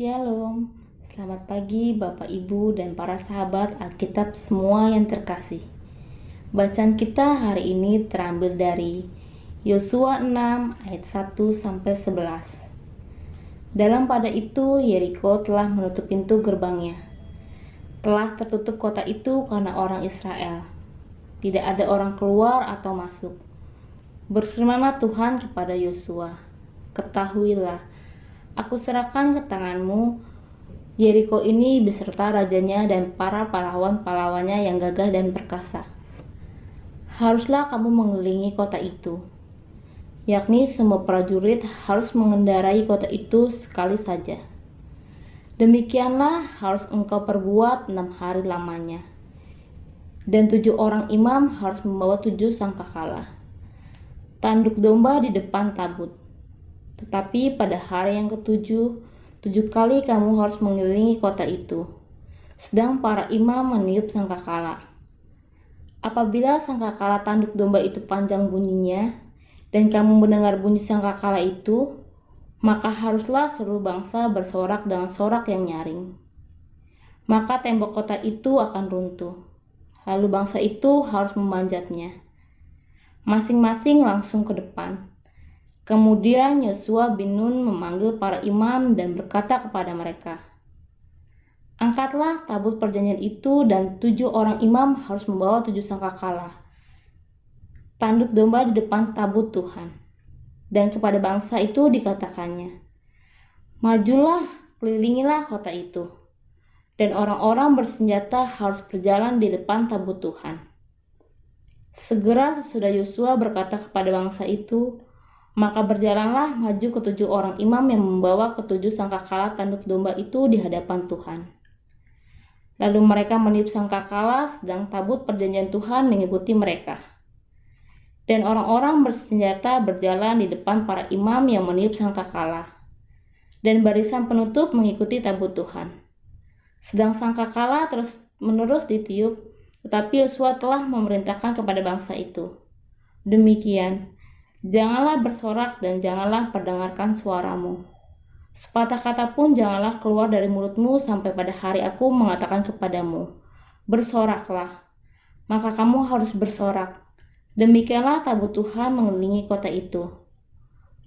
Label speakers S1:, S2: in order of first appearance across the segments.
S1: Shalom, selamat pagi Bapak Ibu dan para sahabat Alkitab semua yang terkasih. Bacaan kita hari ini terambil dari Yosua 6 ayat 1 sampai 11. Dalam pada itu Yeriko telah menutup pintu gerbangnya. Telah tertutup kota itu karena orang Israel. Tidak ada orang keluar atau masuk. Berfirmanlah Tuhan kepada Yosua, "Ketahuilah Aku serahkan ke tanganmu Yeriko ini beserta rajanya dan para pahlawan-pahlawannya yang gagah dan perkasa. Haruslah kamu mengelilingi kota itu, yakni semua prajurit harus mengendarai kota itu sekali saja. Demikianlah harus engkau perbuat enam hari lamanya. Dan tujuh orang imam harus membawa tujuh sangkakala. Tanduk domba di depan tabut tetapi pada hari yang ketujuh, tujuh kali kamu harus mengelilingi kota itu. Sedang para imam meniup sangkakala. Apabila sangkakala tanduk domba itu panjang bunyinya, dan kamu mendengar bunyi sangkakala itu, maka haruslah seluruh bangsa bersorak dengan sorak yang nyaring. Maka tembok kota itu akan runtuh. Lalu bangsa itu harus memanjatnya. Masing-masing langsung ke depan Kemudian Yosua bin Nun memanggil para imam dan berkata kepada mereka, Angkatlah tabut perjanjian itu dan tujuh orang imam harus membawa tujuh sangkakala. Tanduk domba di depan tabut Tuhan. Dan kepada bangsa itu dikatakannya, Majulah, kelilingilah kota itu. Dan orang-orang bersenjata harus berjalan di depan tabut Tuhan. Segera sesudah Yosua berkata kepada bangsa itu, maka berjalanlah maju ketujuh orang imam yang membawa ketujuh sangkakala tanduk domba itu di hadapan Tuhan. Lalu mereka meniup sangkakala sedang tabut perjanjian Tuhan mengikuti mereka. Dan orang-orang bersenjata berjalan di depan para imam yang meniup sangkakala. Dan barisan penutup mengikuti tabut Tuhan. Sedang sangkakala terus menerus ditiup, tetapi Yosua telah memerintahkan kepada bangsa itu. Demikian, Janganlah bersorak dan janganlah perdengarkan suaramu. Sepatah kata pun janganlah keluar dari mulutmu sampai pada hari aku mengatakan kepadamu, bersoraklah. Maka kamu harus bersorak. Demikianlah tabut Tuhan mengelilingi kota itu.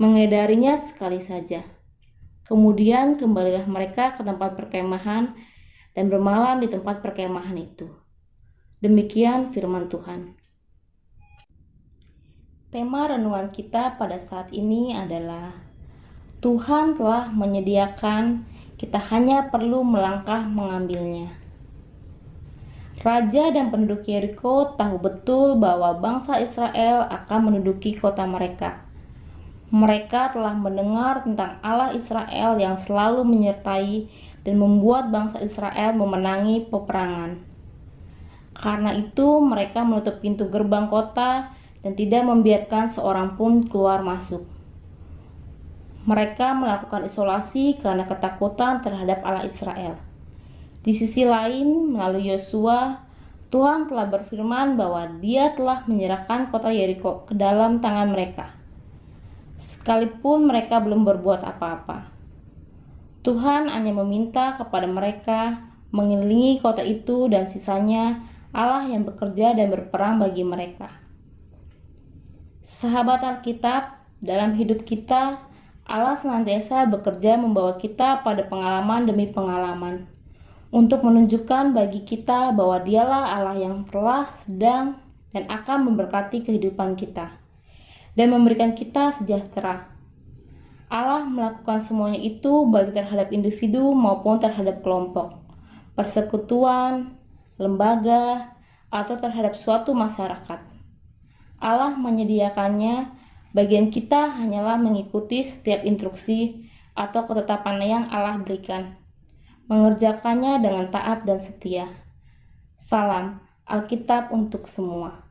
S1: Mengedarinya sekali saja. Kemudian kembalilah mereka ke tempat perkemahan dan bermalam di tempat perkemahan itu. Demikian firman Tuhan. Tema renungan kita pada saat ini adalah Tuhan telah menyediakan, kita hanya perlu melangkah mengambilnya. Raja dan penduduk Yeriko tahu betul bahwa bangsa Israel akan menduduki kota mereka. Mereka telah mendengar tentang Allah Israel yang selalu menyertai dan membuat bangsa Israel memenangi peperangan. Karena itu, mereka menutup pintu gerbang kota dan tidak membiarkan seorang pun keluar masuk. Mereka melakukan isolasi karena ketakutan terhadap Allah Israel. Di sisi lain, melalui Yosua, Tuhan telah berfirman bahwa Dia telah menyerahkan kota Yeriko ke dalam tangan mereka, sekalipun mereka belum berbuat apa-apa. Tuhan hanya meminta kepada mereka mengelilingi kota itu, dan sisanya Allah yang bekerja dan berperang bagi mereka. Sahabat Alkitab, dalam hidup kita, Allah senantiasa bekerja membawa kita pada pengalaman demi pengalaman untuk menunjukkan bagi kita bahwa Dialah Allah yang telah, sedang, dan akan memberkati kehidupan kita dan memberikan kita sejahtera. Allah melakukan semuanya itu baik terhadap individu maupun terhadap kelompok, persekutuan, lembaga, atau terhadap suatu masyarakat. Allah menyediakannya, bagian kita hanyalah mengikuti setiap instruksi atau ketetapan yang Allah berikan, mengerjakannya dengan taat dan setia. Salam Alkitab untuk semua.